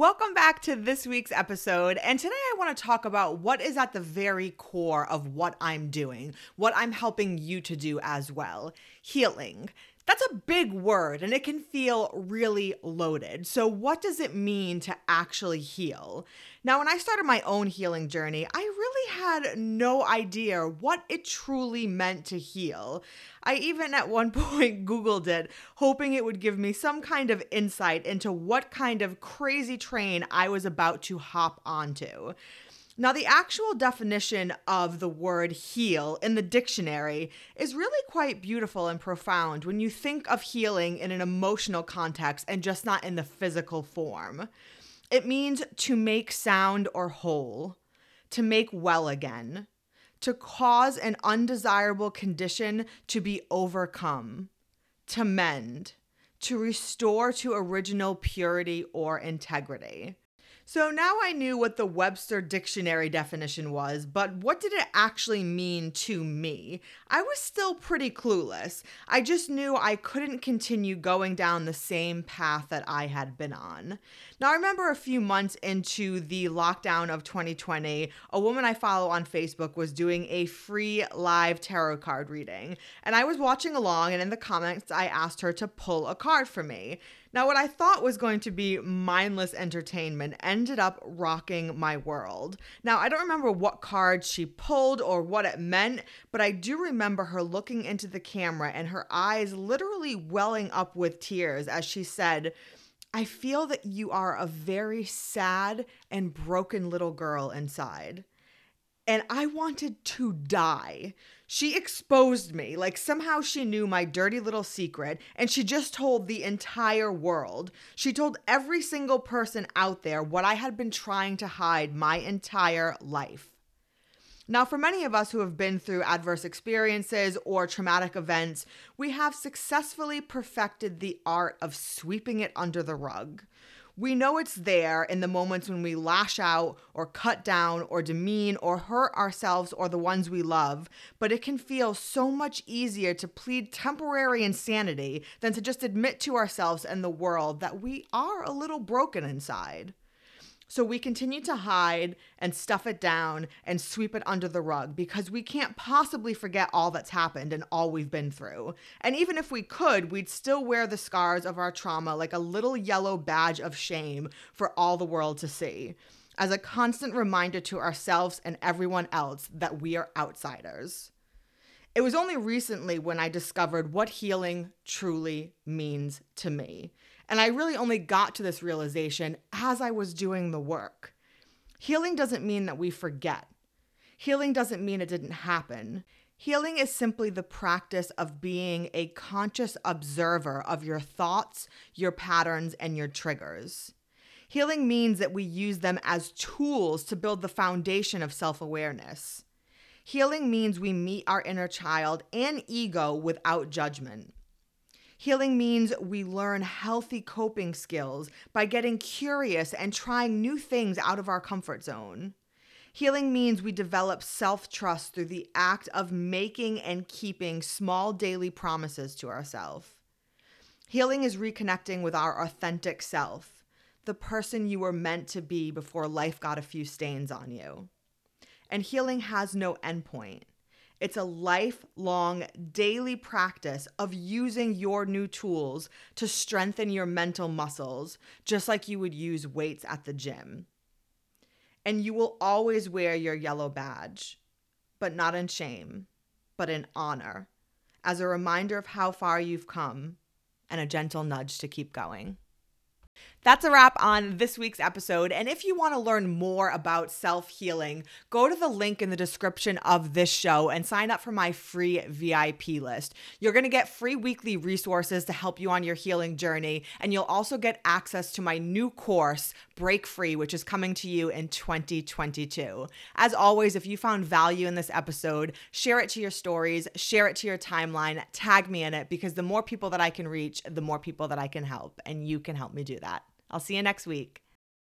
Welcome back to this week's episode. And today I want to talk about what is at the very core of what I'm doing, what I'm helping you to do as well healing. That's a big word and it can feel really loaded. So, what does it mean to actually heal? Now, when I started my own healing journey, I really had no idea what it truly meant to heal. I even at one point Googled it, hoping it would give me some kind of insight into what kind of crazy train I was about to hop onto. Now, the actual definition of the word heal in the dictionary is really quite beautiful and profound when you think of healing in an emotional context and just not in the physical form. It means to make sound or whole, to make well again, to cause an undesirable condition to be overcome, to mend, to restore to original purity or integrity. So now I knew what the Webster dictionary definition was, but what did it actually mean to me? I was still pretty clueless. I just knew I couldn't continue going down the same path that I had been on. Now, I remember a few months into the lockdown of 2020, a woman I follow on Facebook was doing a free live tarot card reading. And I was watching along, and in the comments, I asked her to pull a card for me. Now, what I thought was going to be mindless entertainment ended up rocking my world. Now, I don't remember what card she pulled or what it meant, but I do remember her looking into the camera and her eyes literally welling up with tears as she said, I feel that you are a very sad and broken little girl inside and I wanted to die. She exposed me, like somehow she knew my dirty little secret, and she just told the entire world. She told every single person out there what I had been trying to hide my entire life. Now, for many of us who have been through adverse experiences or traumatic events, we have successfully perfected the art of sweeping it under the rug. We know it's there in the moments when we lash out or cut down or demean or hurt ourselves or the ones we love, but it can feel so much easier to plead temporary insanity than to just admit to ourselves and the world that we are a little broken inside. So we continue to hide and stuff it down and sweep it under the rug because we can't possibly forget all that's happened and all we've been through. And even if we could, we'd still wear the scars of our trauma like a little yellow badge of shame for all the world to see, as a constant reminder to ourselves and everyone else that we are outsiders. It was only recently when I discovered what healing truly means to me. And I really only got to this realization as I was doing the work. Healing doesn't mean that we forget. Healing doesn't mean it didn't happen. Healing is simply the practice of being a conscious observer of your thoughts, your patterns, and your triggers. Healing means that we use them as tools to build the foundation of self awareness. Healing means we meet our inner child and ego without judgment. Healing means we learn healthy coping skills by getting curious and trying new things out of our comfort zone. Healing means we develop self trust through the act of making and keeping small daily promises to ourselves. Healing is reconnecting with our authentic self, the person you were meant to be before life got a few stains on you. And healing has no endpoint. It's a lifelong daily practice of using your new tools to strengthen your mental muscles, just like you would use weights at the gym. And you will always wear your yellow badge, but not in shame, but in honor, as a reminder of how far you've come and a gentle nudge to keep going. That's a wrap on this week's episode. And if you want to learn more about self healing, go to the link in the description of this show and sign up for my free VIP list. You're going to get free weekly resources to help you on your healing journey. And you'll also get access to my new course, Break Free, which is coming to you in 2022. As always, if you found value in this episode, share it to your stories, share it to your timeline, tag me in it, because the more people that I can reach, the more people that I can help. And you can help me do that. I'll see you next week.